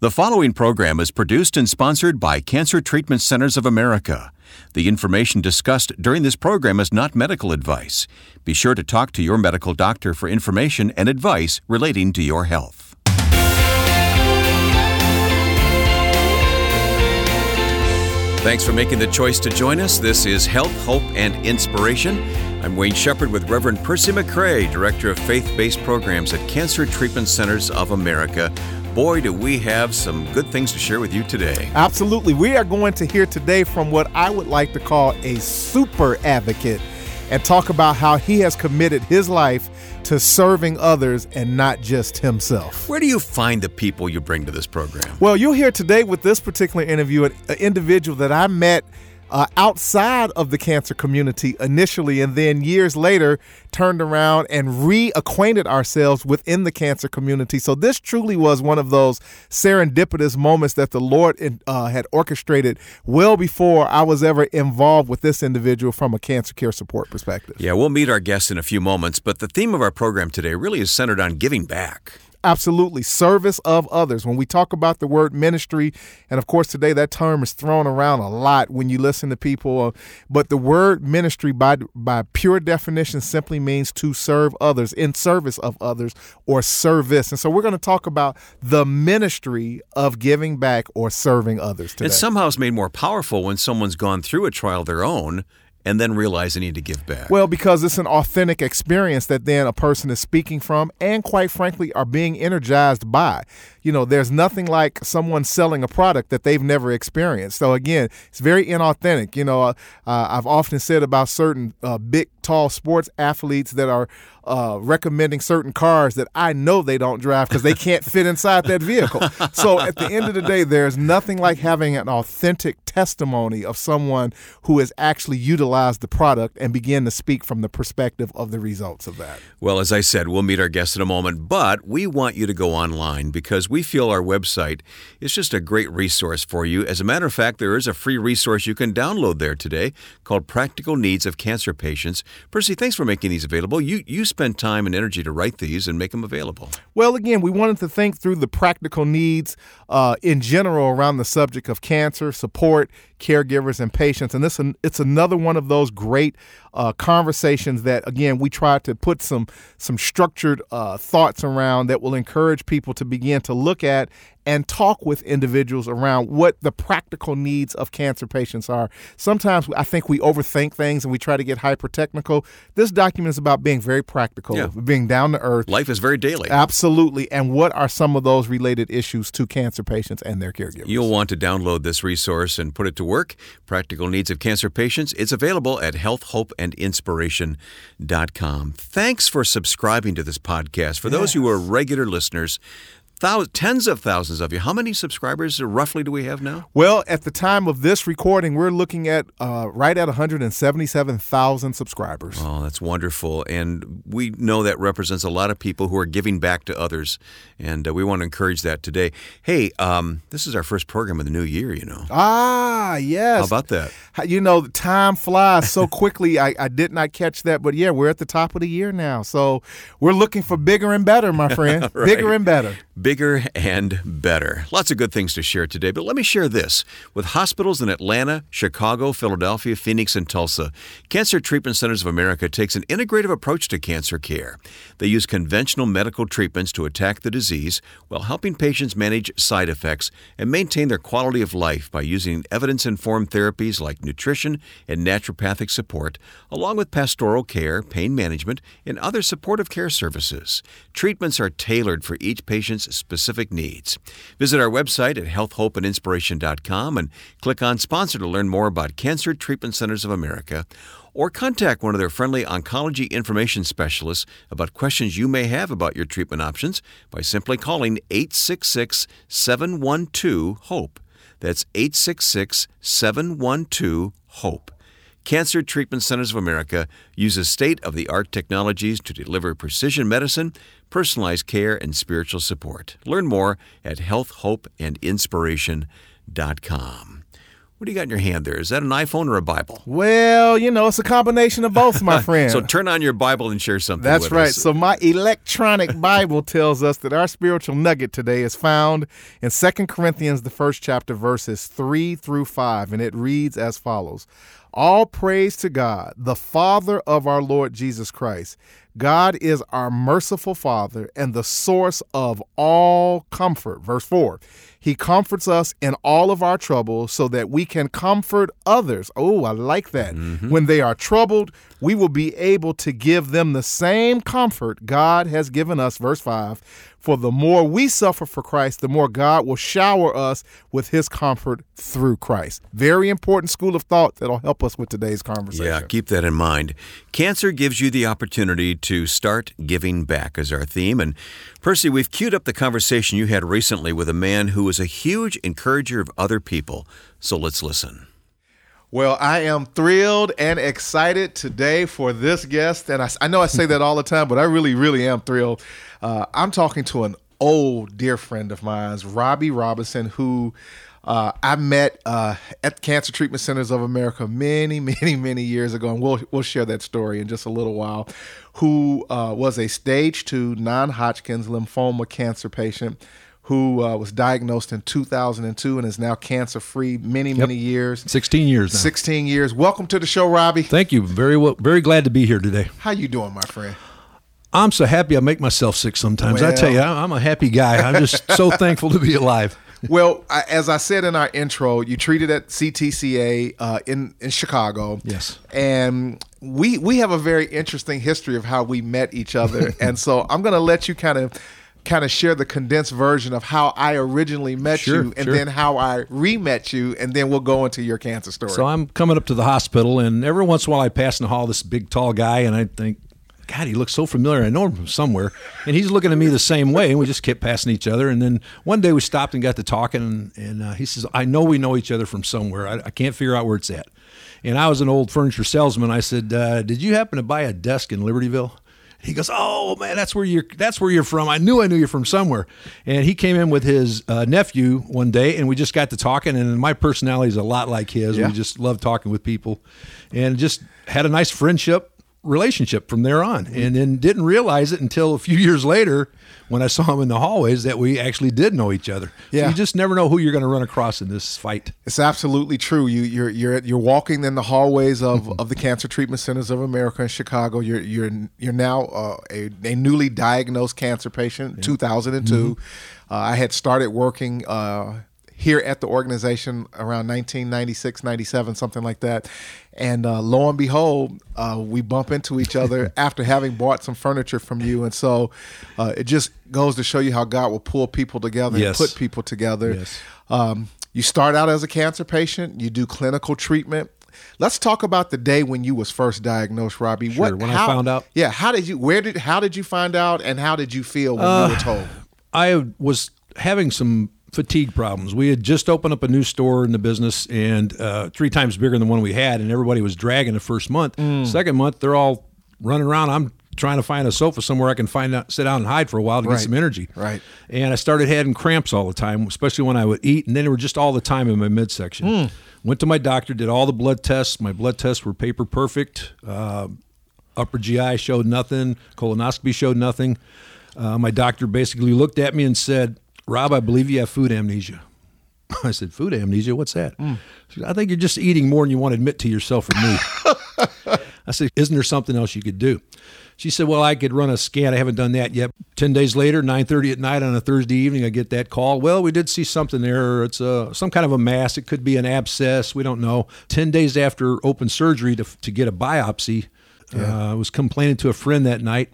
The following program is produced and sponsored by Cancer Treatment Centers of America. The information discussed during this program is not medical advice. Be sure to talk to your medical doctor for information and advice relating to your health. Thanks for making the choice to join us. This is Health, Hope, and Inspiration. I'm Wayne Shepherd with Reverend Percy McCray, Director of Faith Based Programs at Cancer Treatment Centers of America boy, do we have some good things to share with you today. Absolutely. We are going to hear today from what I would like to call a super advocate and talk about how he has committed his life to serving others and not just himself. Where do you find the people you bring to this program? Well, you'll hear today with this particular interview an individual that I met uh, outside of the cancer community initially, and then years later turned around and reacquainted ourselves within the cancer community. So this truly was one of those serendipitous moments that the Lord uh, had orchestrated well before I was ever involved with this individual from a cancer care support perspective. Yeah, we'll meet our guests in a few moments, but the theme of our program today really is centered on giving back. Absolutely. Service of others. When we talk about the word ministry, and of course, today that term is thrown around a lot when you listen to people, uh, but the word ministry, by, by pure definition, simply means to serve others, in service of others, or service. And so we're going to talk about the ministry of giving back or serving others today. And somehow it's made more powerful when someone's gone through a trial of their own and then realize they need to give back? Well, because it's an authentic experience that then a person is speaking from and, quite frankly, are being energized by. You know, there's nothing like someone selling a product that they've never experienced. So, again, it's very inauthentic. You know, uh, I've often said about certain uh, big, tall sports athletes that are uh, recommending certain cars that I know they don't drive because they can't fit inside that vehicle. So at the end of the day, there's nothing like having an authentic testimony of someone who has actually utilized the product and begin to speak from the perspective of the results of that. Well, as I said, we'll meet our guests in a moment, but we want you to go online because we feel our website is just a great resource for you. As a matter of fact, there is a free resource you can download there today called Practical Needs of Cancer Patients. Percy, thanks for making these available. You you spend time and energy to write these and make them available? Well, again, we wanted to think through the practical needs uh, in general around the subject of cancer, support, caregivers, and patients. And this it's another one of those great uh, conversations that, again, we try to put some some structured uh, thoughts around that will encourage people to begin to look at and talk with individuals around what the practical needs of cancer patients are. Sometimes I think we overthink things and we try to get hyper technical. This document is about being very practical, yeah. being down to earth. Life is very daily. Absolutely. And what are some of those related issues to cancer patients and their caregivers? You'll want to download this resource and put it to work. Practical Needs of Cancer Patients. It's available at healthhopeandinspiration.com. Thanks for subscribing to this podcast. For those who are regular listeners, Thousands, tens of thousands of you. How many subscribers roughly do we have now? Well, at the time of this recording, we're looking at uh, right at 177,000 subscribers. Oh, that's wonderful. And we know that represents a lot of people who are giving back to others. And uh, we want to encourage that today. Hey, um, this is our first program of the new year, you know. Ah, yes. How about that? You know, time flies so quickly. I, I did not catch that. But yeah, we're at the top of the year now. So we're looking for bigger and better, my friend. right. Bigger and better bigger and better. Lots of good things to share today, but let me share this. With hospitals in Atlanta, Chicago, Philadelphia, Phoenix, and Tulsa, Cancer Treatment Centers of America takes an integrative approach to cancer care. They use conventional medical treatments to attack the disease while helping patients manage side effects and maintain their quality of life by using evidence informed therapies like nutrition and naturopathic support, along with pastoral care, pain management, and other supportive care services. Treatments are tailored for each patient's specific needs. Visit our website at healthhopeandinspiration.com and click on Sponsor to learn more about Cancer Treatment Centers of America or contact one of their friendly oncology information specialists about questions you may have about your treatment options by simply calling 866 712 HOPE. That's 866 712 HOPE. Cancer Treatment Centers of America uses state of the art technologies to deliver precision medicine, personalized care, and spiritual support. Learn more at healthhopeandinspiration.com. What do you got in your hand there? Is that an iPhone or a Bible? Well, you know, it's a combination of both, my friend. so turn on your Bible and share something. That's right. Us. So my electronic Bible tells us that our spiritual nugget today is found in Second Corinthians, the first chapter, verses 3 through 5, and it reads as follows. All praise to God, the Father of our Lord Jesus Christ. God is our merciful Father and the source of all comfort. Verse 4 He comforts us in all of our troubles so that we can comfort others. Oh, I like that. Mm-hmm. When they are troubled, we will be able to give them the same comfort God has given us. Verse 5 for the more we suffer for Christ, the more God will shower us with his comfort through Christ. Very important school of thought that'll help us with today's conversation. Yeah, keep that in mind. Cancer gives you the opportunity to start giving back, as our theme. And Percy, we've queued up the conversation you had recently with a man who was a huge encourager of other people. So let's listen. Well, I am thrilled and excited today for this guest. And I, I know I say that all the time, but I really, really am thrilled. Uh, I'm talking to an old dear friend of mine, Robbie Robinson, who uh, I met uh, at Cancer Treatment Centers of America many, many, many years ago, and we'll we'll share that story in just a little while. Who uh, was a stage two non-Hodgkin's lymphoma cancer patient who uh, was diagnosed in 2002 and is now cancer free many yep. many years. 16 years now. 16 years. Welcome to the show robbie. Thank you. Very well very glad to be here today. How you doing my friend? I'm so happy i make myself sick sometimes. Well, i tell you i'm a happy guy. I'm just so thankful to be alive. Well, I, as I said in our intro, you treated at CTCA uh, in in Chicago. Yes, and we we have a very interesting history of how we met each other, and so I'm going to let you kind of kind of share the condensed version of how I originally met sure, you and sure. then how I re-met you and then we'll go into your cancer story. So I'm coming up to the hospital and every once in a while I pass in the hall this big tall guy and I think God, he looks so familiar. I know him from somewhere. And he's looking at me the same way. And we just kept passing each other. And then one day we stopped and got to talking. And, and uh, he says, I know we know each other from somewhere. I, I, can't figure out where it's at. And I was an old furniture salesman. I said, uh, Did you happen to buy a desk in Libertyville? He goes, "Oh man, that's where you're. That's where you're from. I knew I knew you're from somewhere." And he came in with his uh, nephew one day, and we just got to talking. And my personality is a lot like his. Yeah. We just love talking with people, and just had a nice friendship relationship from there on. And then didn't realize it until a few years later when I saw him in the hallways that we actually did know each other. Yeah. So you just never know who you're going to run across in this fight. It's absolutely true. You you're you're you're walking in the hallways of, mm-hmm. of the Cancer Treatment Centers of America in Chicago. You're you're you're now uh, a, a newly diagnosed cancer patient, yeah. 2002. Mm-hmm. Uh, I had started working uh, here at the organization around 1996, 97, something like that. And uh, lo and behold, uh, we bump into each other after having bought some furniture from you. And so uh, it just goes to show you how God will pull people together yes. and put people together. Yes. Um, you start out as a cancer patient, you do clinical treatment. Let's talk about the day when you was first diagnosed, Robbie. Sure, what when how, I found out? Yeah, how did you where did how did you find out and how did you feel when you were uh, told? I was having some fatigue problems. We had just opened up a new store in the business and uh, three times bigger than the one we had, and everybody was dragging the first month. Mm. Second month, they're all running around. I'm trying to find a sofa somewhere I can find out, sit down and hide for a while to right. get some energy. Right. And I started having cramps all the time, especially when I would eat, and then they were just all the time in my midsection. Mm. Went to my doctor, did all the blood tests. My blood tests were paper perfect. Uh, upper GI showed nothing. Colonoscopy showed nothing. Uh, my doctor basically looked at me and said, Rob, I believe you have food amnesia. I said, Food amnesia? What's that? Mm. Said, I think you're just eating more than you want to admit to yourself or me. I said, Isn't there something else you could do? She said, Well, I could run a scan. I haven't done that yet. Ten days later, 9:30 at night on a Thursday evening, I get that call. Well, we did see something there. It's a, some kind of a mass. It could be an abscess. We don't know. Ten days after open surgery to, to get a biopsy, yeah. uh, I was complaining to a friend that night.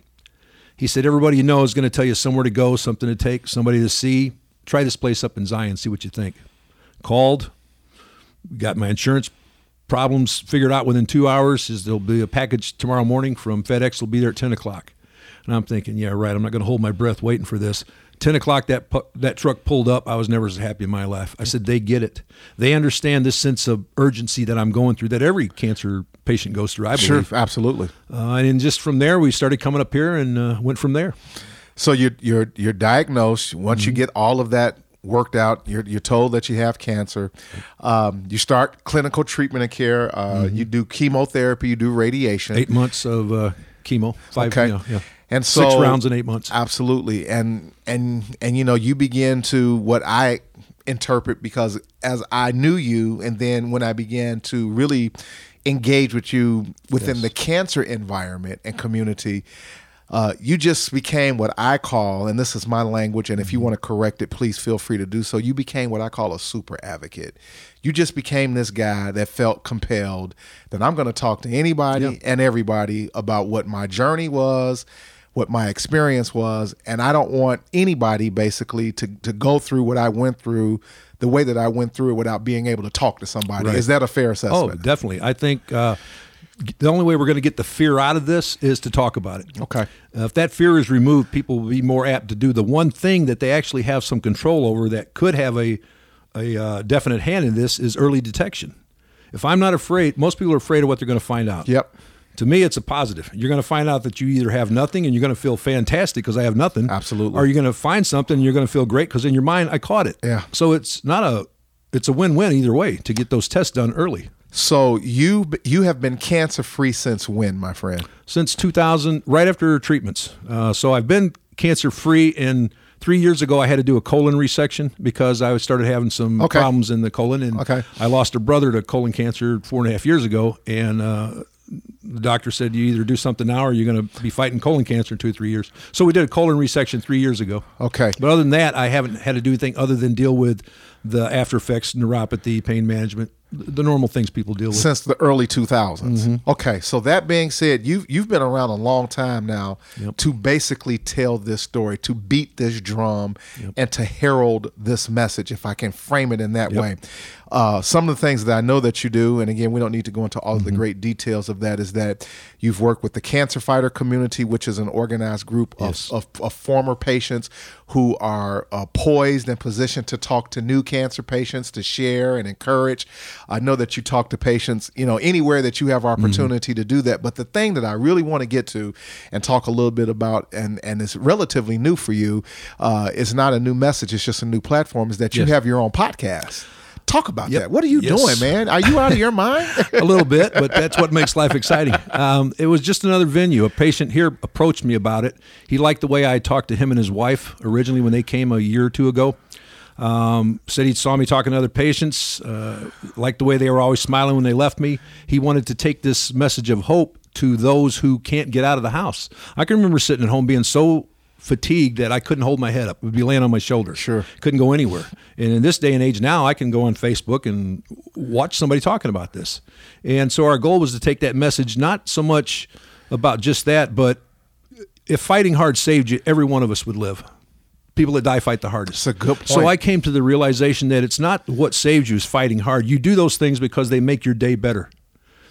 He said, Everybody you know is going to tell you somewhere to go, something to take, somebody to see. Try this place up in Zion, see what you think. Called, got my insurance problems figured out within two hours. Is there'll be a package tomorrow morning from FedEx. Will be there at 10 o'clock. And I'm thinking, yeah, right. I'm not going to hold my breath waiting for this. 10 o'clock, that, that truck pulled up. I was never as happy in my life. I said, they get it. They understand this sense of urgency that I'm going through, that every cancer patient goes through, I believe. Sure, absolutely. Uh, and just from there, we started coming up here and uh, went from there. So you're, you're, you're diagnosed. Once mm-hmm. you get all of that worked out. You're, you're told that you have cancer. Um, you start clinical treatment and care. Uh, You do chemotherapy. You do radiation. Eight months of uh, chemo. Five. Okay. You know, yeah. And so six rounds in eight months. Absolutely. And and and you know, you begin to what I interpret because as I knew you and then when I began to really engage with you within Yes. the cancer environment and community, uh, you just became what I call, and this is my language, and if Mm-hmm. you want to correct it, please feel free to do so. You became what I call a super advocate. You just became this guy that felt compelled that I'm going to talk to anybody Yeah. and everybody about what my journey was, what my experience was, and I don't want anybody basically to to go through what I went through the way that I went through it without being able to talk to somebody. Right. Is that a fair assessment? Oh, definitely. I think uh, the only way we're going to get the fear out of this is to talk about it. Okay. Uh, if that fear is removed, people will be more apt to do the one thing that they actually have some control over that could have a a uh, definite hand in this is early detection. If I'm not afraid, most people are afraid of what they're going to find out. Yep. To me, it's a positive. You're going to find out that you either have nothing and you're going to feel fantastic because I have nothing. Absolutely. Or you're going to find something and you're going to feel great because in your mind, I caught it. Yeah. So it's not a, it's a win-win either way to get those tests done early. So you you have been cancer free since when, my friend? since 2000, right after treatments. Uh, so I've been cancer free. And three years ago, I had to do a colon resection because I started having some Okay. problems in the colon. And Okay. I lost a brother to colon cancer four and a half years ago. And uh, the doctor said, you either do something now or you're going to be fighting colon cancer in two or three years. So we did a colon resection three years ago. Okay. But other than that, I haven't had to do anything other than deal with the after effects, neuropathy, pain management, the normal things people deal with. Since the early 2000s. Mm-hmm. Okay, so that being said, you've you've been around a long time now to basically tell this story, to beat this drum, and to herald this message, if I can frame it in that Yep. way. Uh, some of the things that I know that you do, and again, we don't need to go into all Mm-hmm. of the great details of that, is that you've worked with the Cancer Fighter community, which is an organized group of, Yes. of, of former patients who are uh, poised and positioned to talk to new cancer patients, to share and encourage. I know that you talk to patients, you know, anywhere that you have opportunity to do that. But the thing that I really want to get to and talk a little bit about, and and it's relatively new for you, uh, it's not a new message; it's just a new platform. Is that you Yes. have your own podcast. Talk about Yep. that. What are you Yes. doing, man? Are you out of your mind? a little bit, but that's what makes life exciting. Um, it was just another venue. A patient here approached me about it. He liked the way I talked to him and his wife originally when they came a year or two ago. Um, said he saw me talking to other patients, uh, liked the way they were always smiling when they left me. He wanted to take this message of hope to those who can't get out of the house. I can remember sitting at home being so fatigued that I couldn't hold my head up. It would be laying on my shoulder. Sure. Couldn't go anywhere. And in this day and age now, I can go on Facebook and watch somebody talking about this. And so our goal was to take that message, not so much about just that, but if fighting hard saved you, every one of us would live. People that die fight the hardest. It's a good point. So I came to the realization that it's not what saves you is fighting hard. You do those things because they make your day better.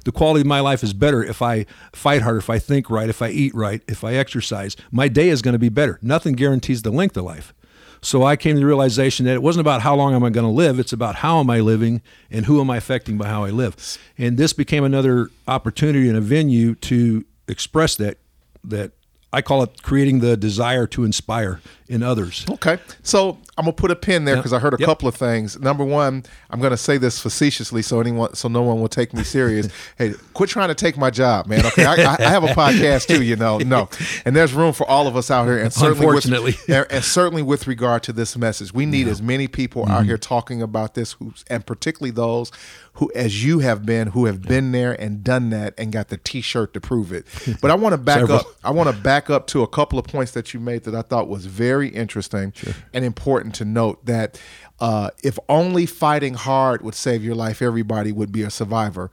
The quality of my life is better if I fight hard, if I think right, if I eat right, if I exercise. My day is going to be better. Nothing guarantees the length of life. So I came to the realization that it wasn't about how long am I going to live, it's about how am I living and who am I affecting by how I live. And this became another opportunity and a venue to express that that I call it creating the desire to inspire in others. Okay, so I'm gonna put a pin there Yep. because I heard a Yep. couple of things. Number one, I'm gonna say this facetiously, so anyone, so no one will take me serious. hey, quit trying to take my job, man. Okay, I, I have a podcast too, you know. No, and there's room for all of us out here, and certainly, Unfortunately. with, and, certainly with regard to this message, we need as many people Mm-hmm. out here talking about this, who, and particularly those who, as you have been, who have been there and done that and got the T-shirt to prove it. But I want to back up. I want to back up to a couple of points that you made that I thought was very interesting and important to note that uh, if only fighting hard would save your life, everybody would be a survivor.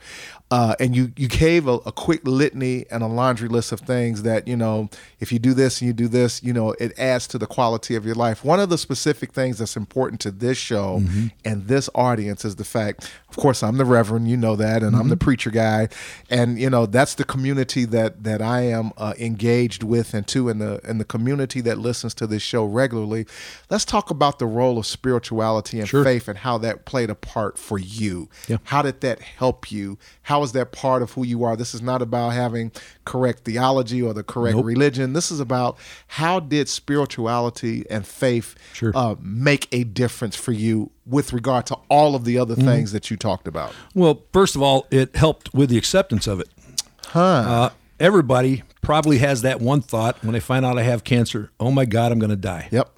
Uh, and you you gave a, a quick litany and a laundry list of things that you know if you do this and you do this, you know it adds to the quality of your life. One of the specific things that's important to this show and this audience is the fact of course i'm the reverend you know that and i'm the preacher guy and you know that's the community that that i am uh, engaged with and to in the in the community that listens to this show regularly let's talk about the role of spirituality and Sure. faith and how that played a part for you Yeah. how did that help you how is that part of who you are this is not about having correct theology or the correct Nope. religion this is about how did spirituality and faith Sure. uh, make a difference for you with regard to all of the other Mm-hmm. things that you talked about Well, first of all, it helped with the acceptance of it. huh Uh, everybody probably has that one thought when they find out I have cancer. Oh my God, I'm going to die. yep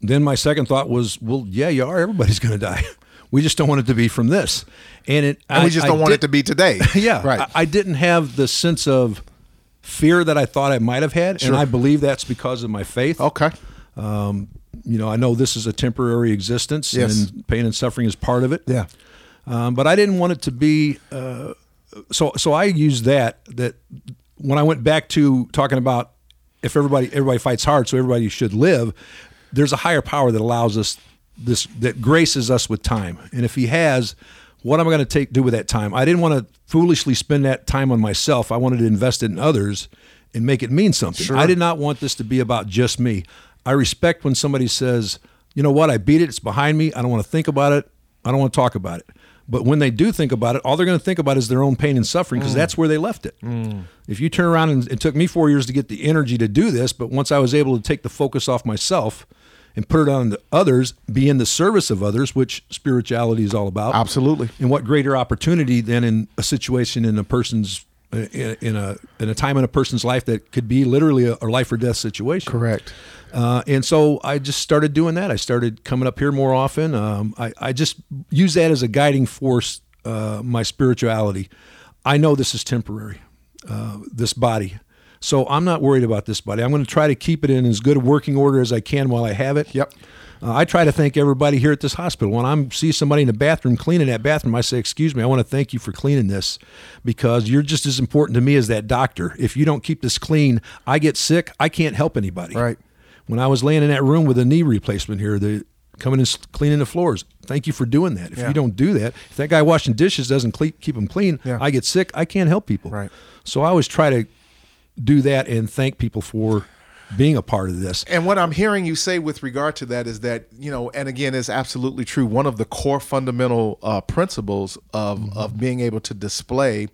Then my second thought was, well, yeah, you are. Everybody's going to die. We just don't want it to be from this, and it. and we just don't want it to be today yeah, right I, I didn't have the sense of fear that I thought I might have had, Sure. and I believe that's because of my faith. okay Um, you know, I know this is a temporary existence, Yes. and pain and suffering is part of it. yeah Um, but I didn't want it to be. Uh, so so I used that that when I went back to talking about if everybody everybody fights hard, so everybody should live. There's a higher power that allows us this that graces us with time, and if He has. What am I going to take do with that time? I didn't want to foolishly spend that time on myself. I wanted to invest it in others and make it mean something. Sure. I did not want this to be about just me. I respect when somebody says, "You know what? I beat it. It's behind me. I don't want to think about it. I don't want to talk about it." But when they do think about it, all they're going to think about is their own pain and suffering because mm. that's where they left it. Mm. If you turn around and it took me four years to get the energy to do this, but once I was able to take the focus off myself and put it on the others, be in the service of others, which spirituality is all about. Absolutely. And what greater opportunity than in a situation in a person's in in a in a time in a person's life that could be literally a, a life or death situation. correct Uh, and so I just started doing that. I started coming up here more often. Um, I, I just use that as a guiding force, uh, my spirituality. I know this is temporary, uh, this body. So I'm not worried about this buddy. I'm going to try to keep it in as good a working order as I can while I have it. Yep. Uh, I try to thank everybody here at this hospital. When I see somebody in the bathroom cleaning that bathroom, I say, "Excuse me, I want to thank you for cleaning this because you're just as important to me as that doctor. If you don't keep this clean, I get sick. I can't help anybody." Right. When I was laying in that room with a knee replacement here, the coming and cleaning the floors. Thank you for doing that. If Yeah. you don't do that, if that guy washing dishes doesn't keep them clean, Yeah. I get sick. I can't help people. Right. So I always try to do that and thank people for being a part of this. And what I'm hearing you say with regard to that is that, you know, and again, is absolutely true. One of the core fundamental uh, principles of, Mm-hmm. of being able to display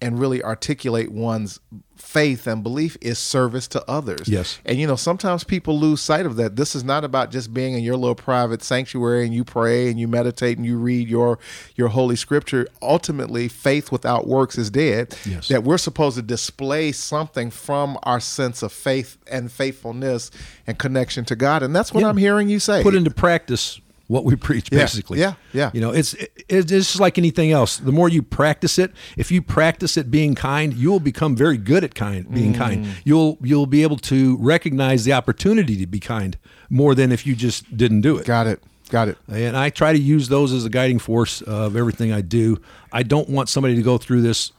and really articulate one's faith and belief is service to others. Yes. And, you know, sometimes people lose sight of that. This is not about just being in your little private sanctuary and you pray and you meditate and you read your, your holy scripture. Ultimately, faith without works is dead. Yes. That we're supposed to display something from our sense of faith and faithfulness and connection to God. And that's what Yeah. I'm hearing you say. put into practice what we preach Yeah, basically yeah, yeah. you know it's it, it's just like anything else the more you practice it if you practice it being kind you'll become very good at kind being Mm. kind you'll you'll be able to recognize the opportunity to be kind more than if you just didn't do it Got it. Got it. and I try to use those as a guiding force of everything I do. I don't want somebody to go through this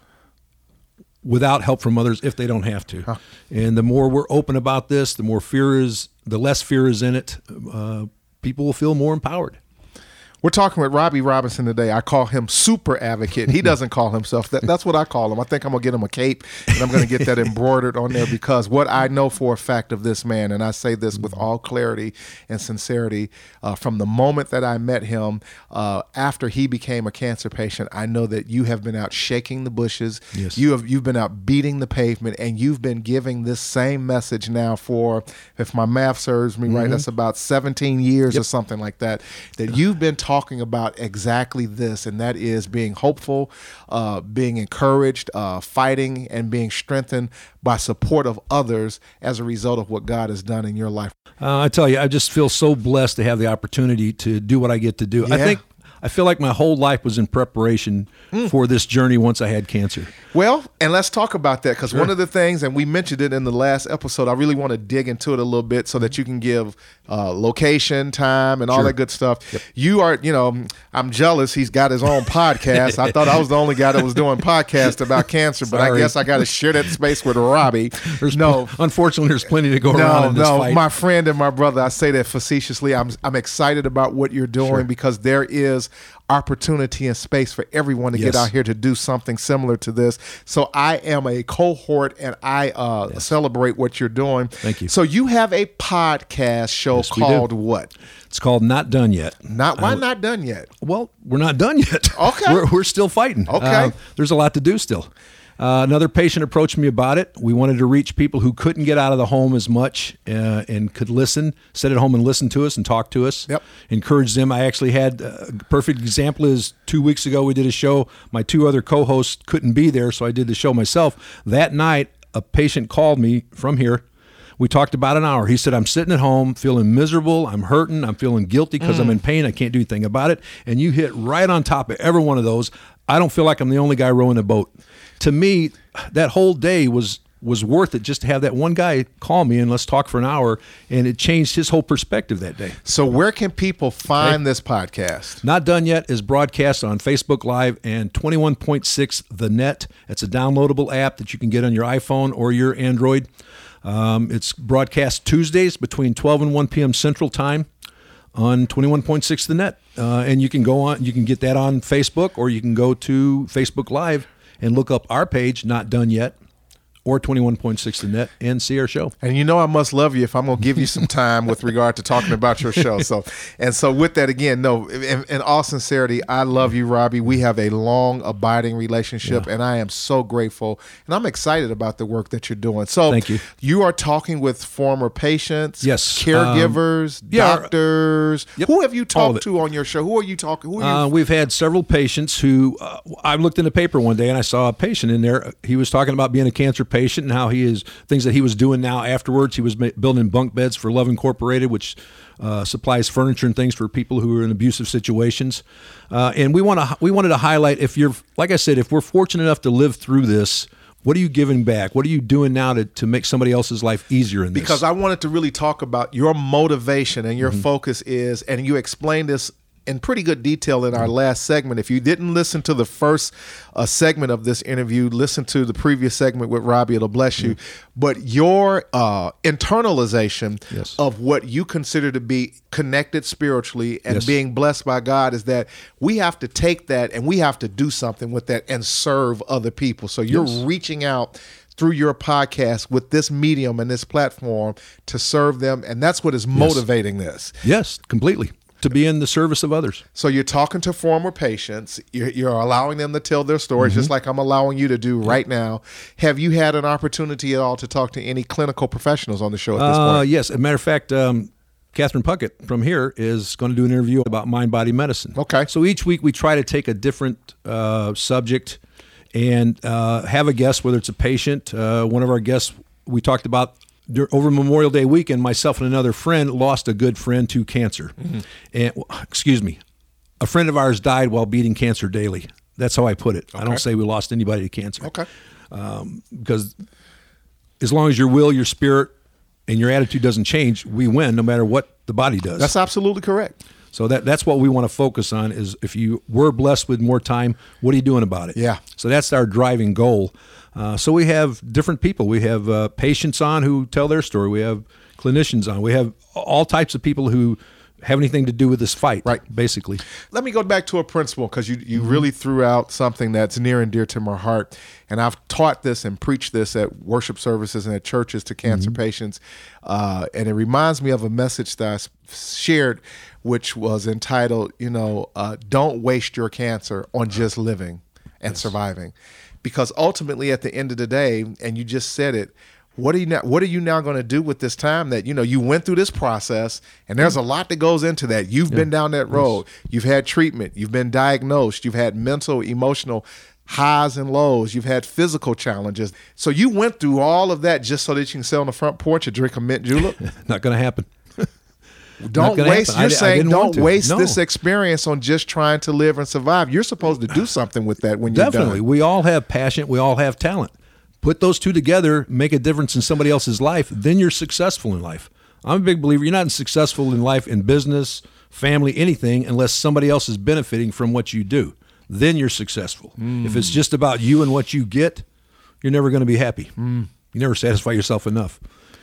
without help from others if they don't have to. And the more we're open about this, the more fear is, the less fear is in it. Uh, people will feel more empowered. We're talking with Robbie Robinson today. I call him Super Advocate. He doesn't call himself that. That's what I call him. I think I'm gonna get him a cape and I'm gonna get that embroidered on there because what I know for a fact of this man, and I say this with all clarity and sincerity, uh, from the moment that I met him, uh, after he became a cancer patient, I know that you have been out shaking the bushes. Yes. You have you've been out beating the pavement, and you've been giving this same message now for, if my math serves me right, that's about 17 years or something like that. That you've been talking about exactly this, and that is being hopeful, uh, being encouraged, uh, fighting, and being strengthened by support of others as a result of what God has done in your life. Uh, I tell you, I just feel so blessed to have the opportunity to do what I get to do. I think I feel like my whole life was in preparation for this journey once I had cancer. Well, and let's talk about that because one of the things, and we mentioned it in the last episode, I really want to dig into it a little bit so that you can give uh, location, time, and all Sure. that good stuff. You are, you know, I'm jealous. He's got his own podcast. I thought I was the only guy that was doing podcast about cancer, but I guess I got to share that space with Robbie. There's no, unfortunately, there's plenty to go around no, in this no, fight. my friend and my brother. I say that facetiously. I'm I'm excited about what you're doing Sure. because there is opportunity and space for everyone to Yes. get out here to do something similar to this. So I am a cohort and I uh, celebrate what you're doing. Thank you. So you have a podcast show Yes, called what? It's called Not Done Yet. Not why not done yet? Well, we're not done yet. Okay. we're, we're still fighting. Okay. Uh, there's a lot to do still. Uh, another patient approached me about it. We wanted to reach people who couldn't get out of the home as much uh, and could listen, sit at home and listen to us and talk to us. Yep. Encourage them. I actually had uh, a perfect example is two weeks ago we did a show. My two other co-hosts couldn't be there, so I did the show myself. That night, a patient called me from here. We talked about an hour. He said, I'm sitting at home feeling miserable. I'm hurting. I'm feeling guilty because Mm. I'm in pain. I can't do anything about it. And you hit right on top of every one of those. I don't feel like I'm the only guy rowing the boat. To me, that whole day was was worth it just to have that one guy call me and let's talk for an hour. And it changed his whole perspective that day. So where can people find this podcast? Not Done Yet is broadcast on Facebook Live and 21.6 The Net. It's a downloadable app that you can get on your iPhone or your Android. Um, it's broadcast Tuesdays between 12 and 1 p.m. Central Time on 21.6 The Net. Uh, and you can go on, you can get that on Facebook or you can go to Facebook Live and look up our page, Not Done Yet, or 21.6 The Net and see our show. And you know I must love you if I'm going to give you some time with regard to talking about your show. So, and so with that again, no, in, in all sincerity, I love you, Robbie. We have a long, abiding relationship, and I am so grateful, and I'm excited about the work that you're doing. So, Thank you. You are talking with former patients, Yes, caregivers, yeah, doctors. Yep, Who have you talked to on your show? Who are you talking? Who are you? Uh, we've had several patients who uh, I looked in the paper one day and I saw a patient in there. He was talking about being a cancer patient and how he is things that he was doing now afterwards. He was ma- building bunk beds for Love Incorporated, which uh, supplies furniture and things for people who are in abusive situations. Uh, and we want to we wanted to highlight if you're like I said, if we're fortunate enough to live through this. What are you giving back? What are you doing now to, to make somebody else's life easier in this? because I wanted to really talk about your motivation and Mm-hmm. your focus is, and you explained this in pretty good detail in our Mm-hmm. last segment. If you didn't listen to the first uh, segment of this interview, listen to the previous segment with Robbie. It'll bless you. But your uh, internalization Mm-hmm. Yes. of what you consider to be connected spiritually and Yes. being blessed by God is that we have to take that and we have to do something with that and serve other people. So you're Yes. reaching out through your podcast with this medium and this platform to serve them and that's what is motivating this yes, completely to be in the service of others. so you're talking to former patients you're, you're allowing them to tell their stories Mm-hmm. just like i'm allowing you to do right now have you had an opportunity at all to talk to any clinical professionals on the show at this Uh, point yes. As a matter of fact, um, Katherine Puckett from here is going to do an interview about mind body medicine. Okay. So each week we try to take a different uh, subject and uh, have a guest, whether it's a patient. Uh, one of our guests, we talked about over Memorial Day weekend, myself and another friend lost a good friend to cancer. Mm-hmm. And, excuse me, a friend of ours died while beating cancer daily. That's how I put it. I don't say we lost anybody to cancer okay because as long as your will, your spirit, and your attitude doesn't change, we win no matter what the body does. that's absolutely correct so that that's what we want to focus on is if you were blessed with more time, what are you doing about it? Yeah. So that's our driving goal. Uh, so we have different people. We have uh, patients on who tell their story. We have clinicians on. We have all types of people who have anything to do with this fight. Right. Basically. let me go back to a principle because you, you Mm-hmm. really threw out something that's near and dear to my heart. And I've taught this and preached this at worship services and at churches to cancer Mm-hmm. patients. Uh, and it reminds me of a message that I shared, which was entitled, you know, uh, Don't Waste Your Cancer on Just Living and Surviving. Because ultimately, at the end of the day, and you just said it, what are you now what are you now going to do with this time that you know you went through this process and there's a lot that goes into that. You've been down that road. You've had treatment. You've been diagnosed. You've had mental emotional highs and lows. You've had physical challenges. So you went through all of that just so that you can sit on the front porch and drink a mint julep? Not going to happen. Don't waste happen. You're I saying didn't don't waste No. this experience on just trying to live and survive you're supposed to do something with that when you're Definitely. done We all have passion. We all have talent. Put those two together, make a difference in somebody else's life, then you're successful in life. I'm a big believer you're not successful in life, in business, family, anything, unless somebody else is benefiting from what you do. Then you're successful. Mm. If it's just about you and what you get, you're never going to be happy. Mm. You never satisfy yourself enough.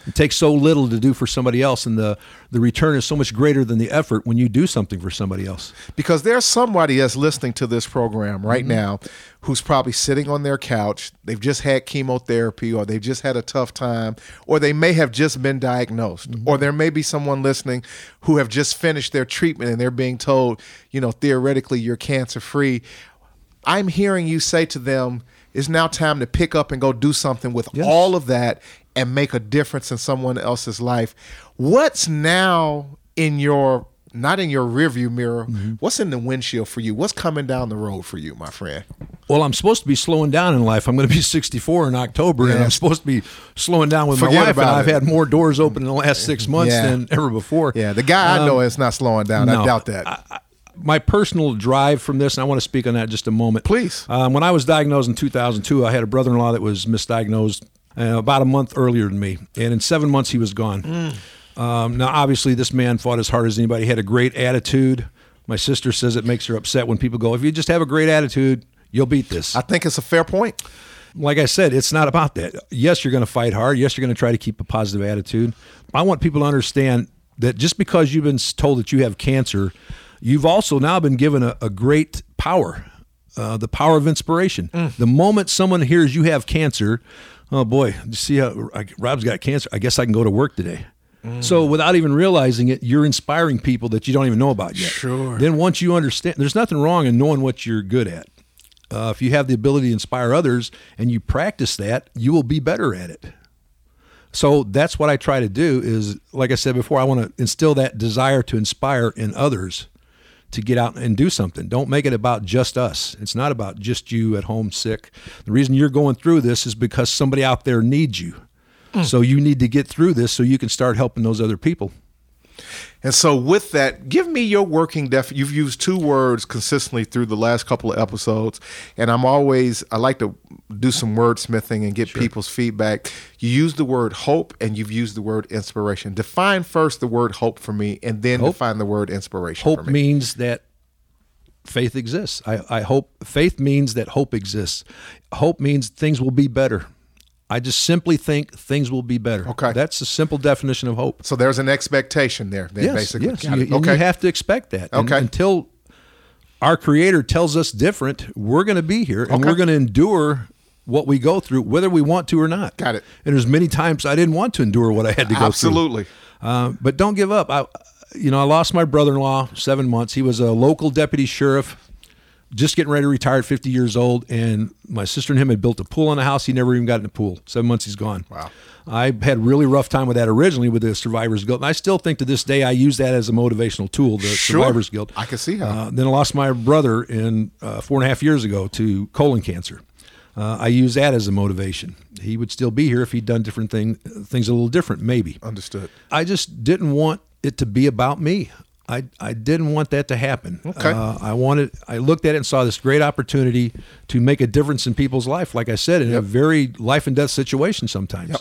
It takes so little to do for somebody else, and the the return is so much greater than the effort when you do something for somebody else. Because there's somebody that's listening to this program right mm-hmm. now who's probably sitting on their couch. They've just had chemotherapy, or they've just had a tough time, or they may have just been diagnosed, mm-hmm. or there may be someone listening who have just finished their treatment and they're being told, you know, theoretically you're cancer free. I'm hearing you say to them, it's now time to pick up and go do something with yes. all of that and make a difference in someone else's life. What's now in your not in your rearview mirror. Mm-hmm. What's in the windshield for you? What's coming down the road for you, my friend? Well, I'm supposed to be slowing down in life. I'm going to be 64 in October, and I'm supposed to be slowing down with Forget my wife. And I've had more doors open in the last six months yeah. than ever before. Yeah, the guy um, I know is not slowing down. No, I doubt that. I, I, my personal drive from this, and I want to speak on that just a moment. Please. Um, when I was diagnosed in 2002, I had a brother-in-law that was misdiagnosed uh, about a month earlier than me, and in seven months he was gone. Mm. Um, now, obviously, this man fought as hard as anybody. He had a great attitude. My sister says it makes her upset when people go, "If you just have a great attitude, you'll beat this." I think it's a fair point. Like I said, it's not about that. Yes, you're going to fight hard. Yes, you're going to try to keep a positive attitude. I want people to understand that just because you've been told that you have cancer, you've also now been given a, a great power, uh, the power of inspiration. Mm. The moment someone hears you have cancer, oh boy, you see how Rob's got cancer. I guess I can go to work today. So without even realizing it, you're inspiring people that you don't even know about yet. Sure. Then once you understand, there's nothing wrong in knowing what you're good at. Uh, if you have the ability to inspire others and you practice that, you will be better at it. So that's what I try to do. Is like I said before, I want to instill that desire to inspire in others to get out and do something. Don't make it about just us. It's not about just you at home sick. The reason you're going through this is because somebody out there needs you. Mm. So you need to get through this so you can start helping those other people. And so, with that, give me your working def. You've used two words consistently through the last couple of episodes, and I'm always I like to do some wordsmithing and get sure. people's feedback. You use the word hope, and you've used the word inspiration. Define first the word hope for me, and then hope, define the word inspiration. Hope means that faith exists. I, I hope faith means that hope exists. Hope means things will be better. I just simply think things will be better. Okay. That's a simple definition of hope. So there's an expectation there, then, yes, basically. Yes, you, okay. you have to expect that. Okay. And until our Creator tells us different, we're going to be here and okay. we're going to endure what we go through, whether we want to or not. Got it. And there's many times I didn't want to endure what I had to go Absolutely. through. Absolutely. Uh, but don't give up. I, you know, I lost my brother-in-law seven months. He was a local deputy sheriff just getting ready to retire at 50 years old, and my sister and him had built a pool on the house. He never even got in the pool. Seven months, he's gone. Wow. I had really rough time with that originally with the Survivors Guilt, and I still think to this day I use that as a motivational tool. The sure. Survivors Guilt. I can see how. Uh, then I lost my brother in uh, four and a half years ago to colon cancer. Uh, I use that as a motivation. He would still be here if he'd done different thing, things a little different, maybe. Understood. I just didn't want it to be about me. I, I didn't want that to happen. Okay. Uh, I wanted. I looked at it and saw this great opportunity to make a difference in people's life. Like I said, in yep. a very life and death situation sometimes. Yep.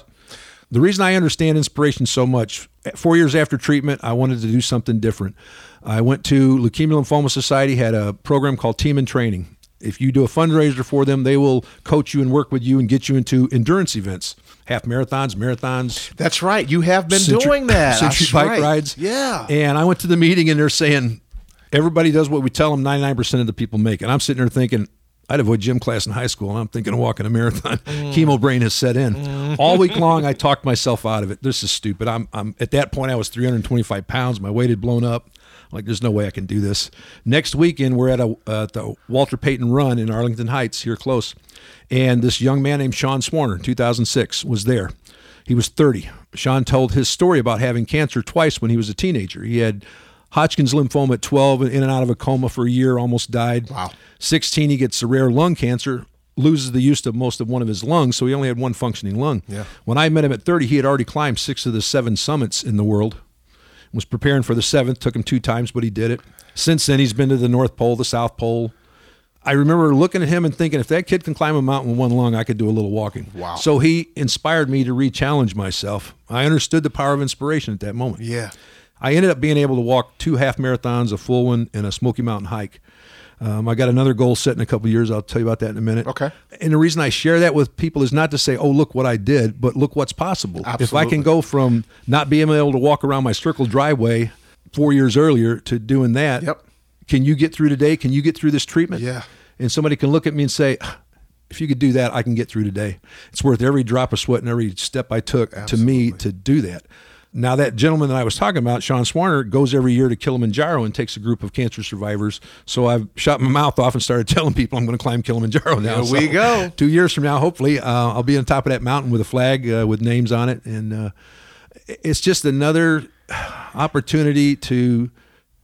The reason I understand inspiration so much, four years after treatment, I wanted to do something different. I went to Leukemia Lymphoma Society, had a program called Team in Training. If you do a fundraiser for them, they will coach you and work with you and get you into endurance events half marathons, marathons. That's right. You have been century, doing that. Century bike right. rides. Yeah. And I went to the meeting and they're saying everybody does what we tell them 99% of the people make. And I'm sitting there thinking, I'd avoid gym class in high school, and I'm thinking of walking a marathon. Mm. Chemo brain has set in. Mm. All week long, I talked myself out of it. This is stupid. I'm, I'm at that point. I was 325 pounds. My weight had blown up. Like, there's no way I can do this. Next weekend, we're at a uh, the Walter Payton Run in Arlington Heights, here close, and this young man named Sean Swarner, 2006, was there. He was 30. Sean told his story about having cancer twice when he was a teenager. He had Hodgkin's lymphoma at 12, and in and out of a coma for a year, almost died. Wow. 16, he gets a rare lung cancer, loses the use of most of one of his lungs, so he only had one functioning lung. Yeah. When I met him at 30, he had already climbed six of the seven summits in the world. Was preparing for the seventh, took him two times, but he did it. Since then, he's been to the North Pole, the South Pole, I remember looking at him and thinking, if that kid can climb a mountain with one lung, I could do a little walking. Wow. So he inspired me to re challenge myself. I understood the power of inspiration at that moment. Yeah. I ended up being able to walk two half marathons, a full one, and a Smoky Mountain hike. Um, I got another goal set in a couple years. I'll tell you about that in a minute. Okay. And the reason I share that with people is not to say, "Oh, look what I did," but look what's possible. Absolutely. If I can go from not being able to walk around my circle driveway four years earlier to doing that, Yep. can you get through today? Can you get through this treatment? Yeah. And somebody can look at me and say, if you could do that, I can get through today. It's worth every drop of sweat and every step I took to me to do that. Now, that gentleman that I was talking about, Sean Swarner, goes every year to Kilimanjaro and takes a group of cancer survivors. So I've shot my mouth off and started telling people I'm going to climb Kilimanjaro now. There we So go. Two years from now, hopefully, uh, I'll be on top of that mountain with a flag uh, with names on it. And uh, it's just another opportunity to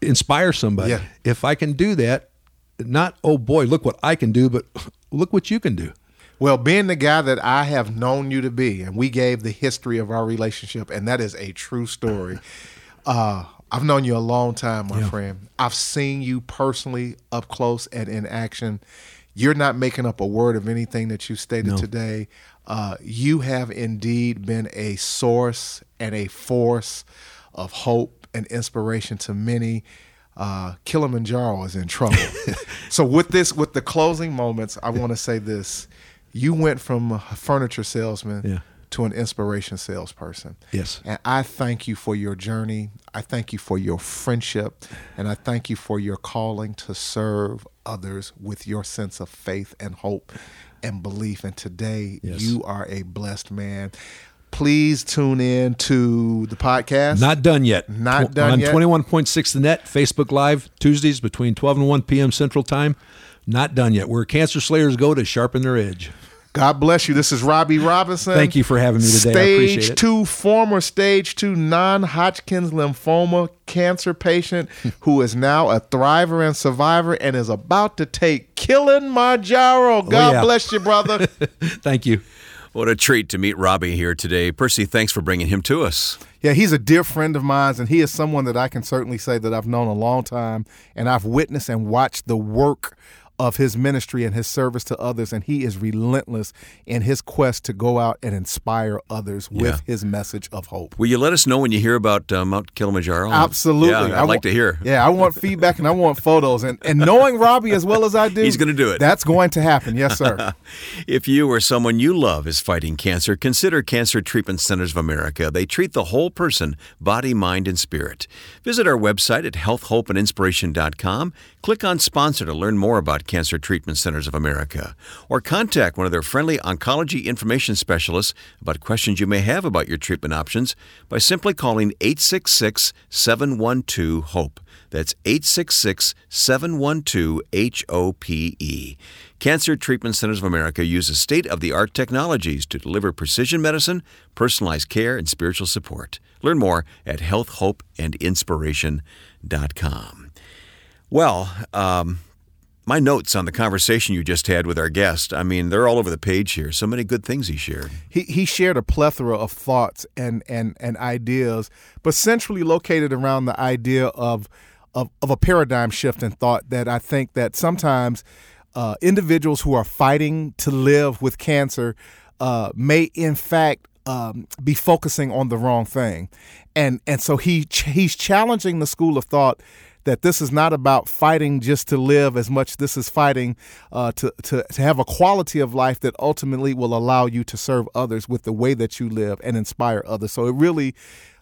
inspire somebody. Yeah. If I can do that, not oh boy, look what I can do, but look what you can do. Well, being the guy that I have known you to be, and we gave the history of our relationship, and that is a true story. Uh, I've known you a long time, my friend. I've seen you personally up close and in action. You're not making up a word of anything that you stated today. Uh, you have indeed been a source and a force of hope and inspiration to many. Uh, Kilimanjaro is in trouble. so with this, with the closing moments, I want to say this: you went from a furniture salesman Yeah. to an inspiration salesperson. Yes. And I thank you for your journey. I thank you for your friendship. And I thank you for your calling to serve others with your sense of faith and hope and belief. And today, Yes. you are a blessed man. Please tune in to the podcast. Not done yet. Not done on yet. 21.6 the net, Facebook Live, Tuesdays between 12 and 1 p.m. Central Time. Not done yet. Where cancer slayers go to sharpen their edge. God bless you. This is Robbie Robinson. Thank you for having me today. I Stage appreciate it. two, former stage two non Hodgkin's lymphoma cancer patient who is now a thriver and survivor and is about to take Kilimanjaro. Oh, God Oh, yeah. bless you, brother. Thank you. What a treat to meet Robbie here today. Percy, thanks for bringing him to us. yeah, he's a dear friend of mine, and he is someone that I can certainly say that I've known a long time, and I've witnessed and watched the work of his ministry and his service to others, and he is relentless in his quest to go out and inspire others with Yeah. his message of hope. Will you let us know when you hear about uh, Mount Kilimanjaro? Absolutely. Yeah, I'd I like to hear. Yeah, I want feedback and I want photos. And and knowing Robbie as well as I do, He's gonna do it. That's going to happen. Yes, sir. If you or someone you love is fighting cancer, consider Cancer Treatment Centers of America. They treat the whole person, body, mind, and spirit. Visit our website at healthhopeandinspiration.com. Click on sponsor to learn more about Cancer Treatment Centers of America. Or contact one of their friendly oncology information specialists about questions you may have about your treatment options by simply calling 866 712 HOPE. That's 866 712 HOPE. Cancer Treatment Centers of America uses state of the art technologies to deliver precision medicine, personalized care, and spiritual support. Learn more at healthhopeandinspiration.com. Well, um, my notes on the conversation you just had with our guest, I mean, they're all over the page here. So many good things he shared. he he shared a plethora of thoughts and and and ideas, but centrally located around the idea of of, of a paradigm shift in thought that I think that sometimes uh, individuals who are fighting to live with cancer uh, may in fact um, be focusing on the wrong thing, and and so he ch- he's challenging the school of thought that this is not about fighting just to live as much. This is fighting uh, to, to, to have a quality of life that ultimately will allow you to serve others with the way that you live and inspire others. So it really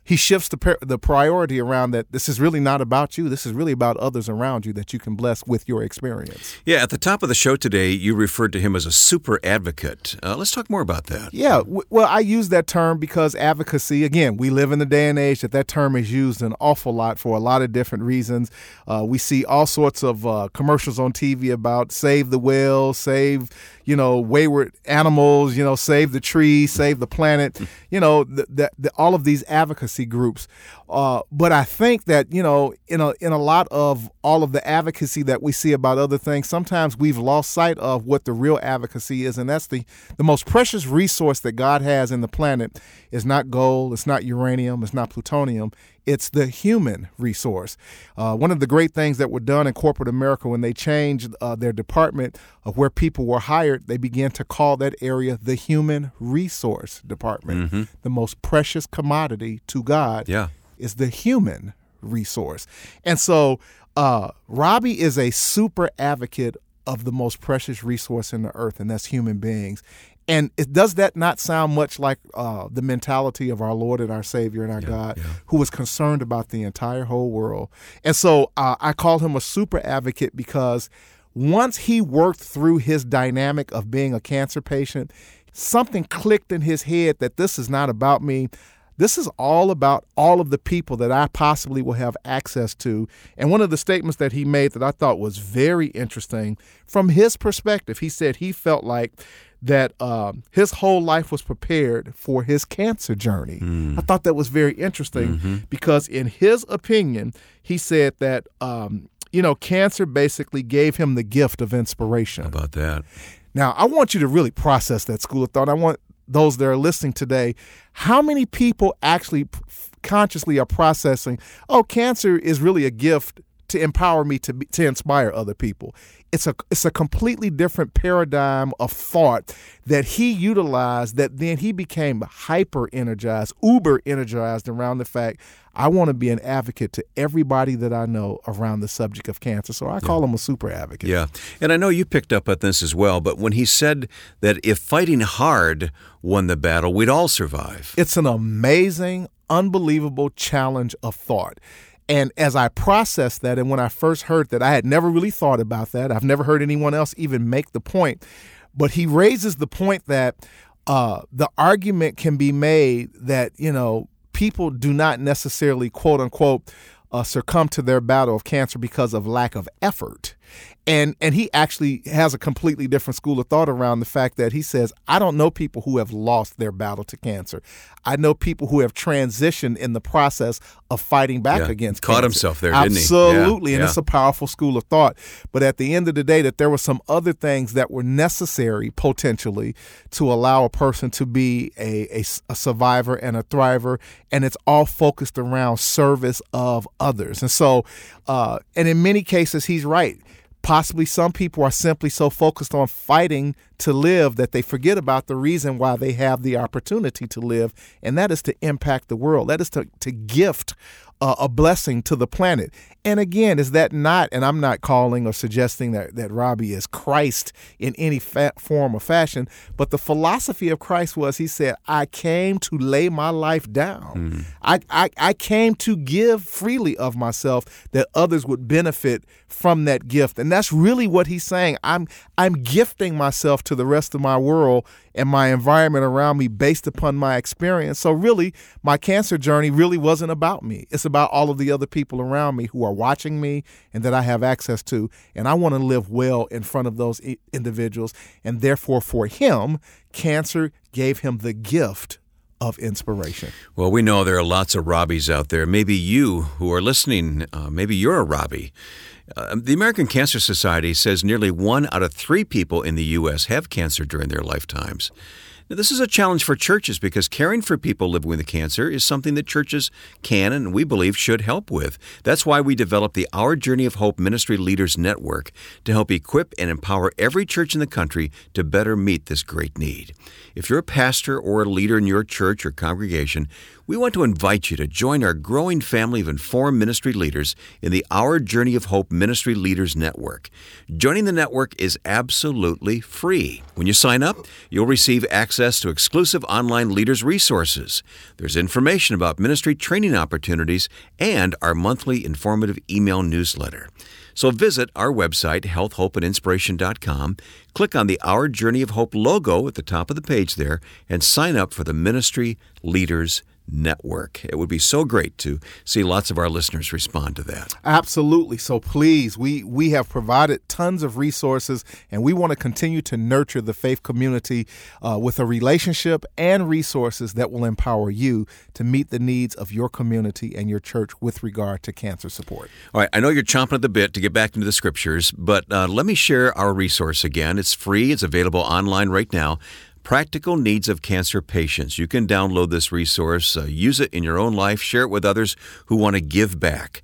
he shifts the, par- the priority around that this is really not about you this is really about others around you that you can bless with your experience Yeah, at the top of the show today, you referred to him as a super advocate. Uh, let's talk more about that. Yeah, w- well, I use that term because advocacy, again, we live in the day and age that that term is used an awful lot for a lot of different reasons. Uh, we see all sorts of uh, commercials on TV about save the whales, save, you know, wayward animals, you know, save the trees, save the planet, you know, the, the, the, all of these advocacy groups. Uh, but I think that, you know, in a, in a lot of all of the advocacy that we see about other things, sometimes we've lost sight of what the real advocacy is. And that's the, the most precious resource that God has in the planet is not gold, it's not uranium, it's not plutonium. It's the human resource. Uh, one of the great things that were done in corporate America when they changed uh, their department of where people were hired, they began to call that area the human resource department. The most precious commodity to God Yeah. is the human resource. And so Uh, Robbie is a super advocate of the most precious resource in the earth, and that's human beings. And it, does that not sound much like uh, the mentality of our Lord and our Savior and our Yeah, God, yeah. who was concerned about the entire whole world? And so uh, I call him a super advocate because once he worked through his dynamic of being a cancer patient, something clicked in his head that this is not about me. This is all about all of the people that I possibly will have access to. And one of the statements that he made that I thought was very interesting from his perspective, he said he felt like that um, his whole life was prepared for his cancer journey. I thought that was very interesting because, in his opinion, he said that. Um, you know, cancer basically gave him the gift of inspiration. About that. Now, I want you to really process that school of thought. I want those that are listening today, how many people actually consciously are processing, oh, cancer is really a gift to empower me to be, to inspire other people. It's a it's a completely different paradigm of thought that he utilized that then he became hyper energized, uber energized around the fact I want to be an advocate to everybody that I know around the subject of cancer. So I call him a super advocate. Yeah. And I know you picked up on this as well, but when he said that if fighting hard won the battle, we'd all survive. It's an amazing, unbelievable challenge of thought. And as I processed that, and when I first heard that, I had never really thought about that. I've never heard anyone else even make the point. But he raises the point that uh, the argument can be made that, you know, people do not necessarily, quote unquote, uh, succumb to their battle of cancer because of lack of effort. And and he actually has a completely different school of thought around the fact that he says, I don't know people who have lost their battle to cancer. I know people who have transitioned in the process of fighting back Yeah. against Caught cancer. himself there, didn't he? Absolutely. Yeah, And yeah. it's a powerful school of thought. But at the end of the day, that there were some other things that were necessary potentially to allow a person to be a, a, a survivor and a thriver. And it's all focused around service of others. And so, uh, and in many cases, he's right. Possibly some people are simply so focused on fighting to live that they forget about the reason why they have the opportunity to live, and that is to impact the world. That is to, to gift uh, a blessing to the planet. And again, is that not, and I'm not calling or suggesting that, that Robbie is Christ in any fa- form or fashion, but the philosophy of Christ was he said, I came to lay my life down. I, I, I came to give freely of myself that others would benefit from that gift. And that's really what he's saying. I'm I'm gifting myself to the rest of my world and my environment around me based upon my experience. So really, my cancer journey really wasn't about me. It's about all of the other people around me who are watching me and that I have access to. And I want to live well in front of those individuals. And therefore, for him, cancer gave him the gift of inspiration. Well, we know there are lots of Robbies out there. Maybe you who are listening, uh, maybe you're a Robbie. Uh, the American Cancer Society says nearly one out of three people in the U.S. have cancer during their lifetimes. Now, this is a challenge for churches because caring for people living with cancer is something that churches can and we believe should help with. That's why we developed the Our Journey of Hope Ministry Leaders Network to help equip and empower every church in the country to better meet this great need. If you're a pastor or a leader in your church or congregation, we want to invite you to join our growing family of informed ministry leaders in the Our Journey of Hope Ministry Leaders Network. Joining the network is absolutely free. When you sign up, you'll receive access to exclusive online leaders resources. There's information about ministry training opportunities and our monthly informative email newsletter. So visit our website, healthhopeandinspiration.com, click on the Our Journey of Hope logo at the top of the page there, and sign up for the Ministry Leaders Network. It would be so great to see lots of our listeners respond to that. Absolutely. So please, we we have provided tons of resources, and we want to continue to nurture the faith community uh, with a relationship and resources that will empower you to meet the needs of your community and your church with regard to cancer support. All right, I know you're chomping at the bit to get back into the scriptures, but uh, let me share our resource again. It's free, it's available online right now. Practical Needs of Cancer Patients. You can download this resource, uh, use it in your own life, share it with others who want to give back.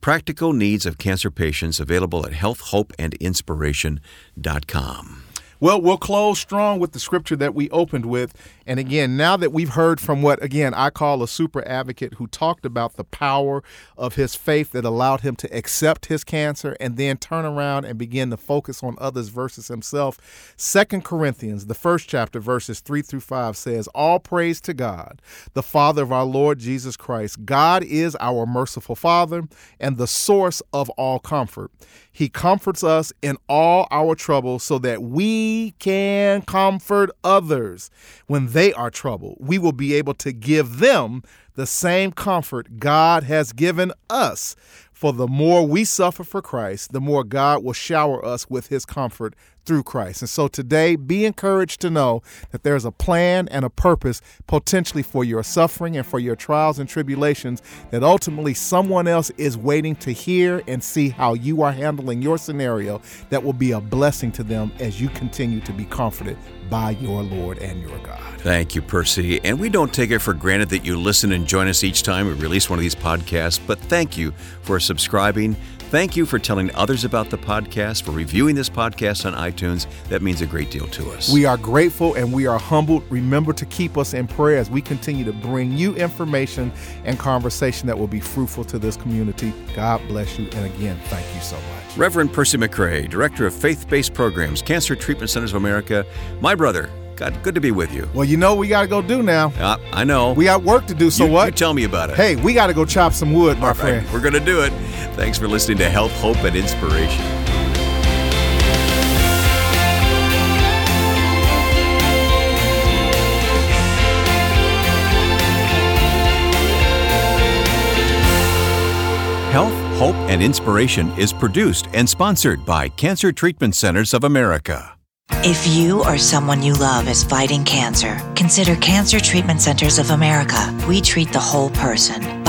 Practical Needs of Cancer Patients, available at healthhopeandinspiration.com. Well, we'll close strong with the scripture that we opened with. And again, now that we've heard from what, again, I call a super advocate who talked about the power of his faith that allowed him to accept his cancer and then turn around and begin to focus on others versus himself. Second Corinthians, the first chapter, verses 3 through 5 says, All praise to God, the Father of our Lord Jesus Christ. God is our merciful Father and the source of all comfort. He comforts us in all our troubles so that we can comfort others when they are troubled. We will be able to give them the same comfort God has given us. For the more we suffer for Christ, the more God will shower us with his comfort through Christ. And so today, be encouraged to know that there's a plan and a purpose potentially for your suffering and for your trials and tribulations, that ultimately someone else is waiting to hear and see how you are handling your scenario that will be a blessing to them as you continue to be comforted by your Lord and your God. Thank you, Percy. And we don't take it for granted that you listen and join us each time we release one of these podcasts, but thank you for subscribing. Thank you for telling others about the podcast, for reviewing this podcast on iTunes. That means a great deal to us. We are grateful and we are humbled. Remember to keep us in prayer as we continue to bring you information and conversation that will be fruitful to this community. God bless you. And again, thank you so much. Reverend Percy McRae, Director of Faith Based Programs, Cancer Treatment Centers of America, my brother. God, good to be with you. Well, you know what we got to go do now. Uh, I know. We got work to do. So you, what? You tell me about it. Hey, we got to go chop some wood, my friend. We're going to do it. Thanks for listening to Health, Hope, and Inspiration. Health, Hope, and Inspiration is produced and sponsored by Cancer Treatment Centers of America. If you or someone you love is fighting cancer, consider Cancer Treatment Centers of America. We treat the whole person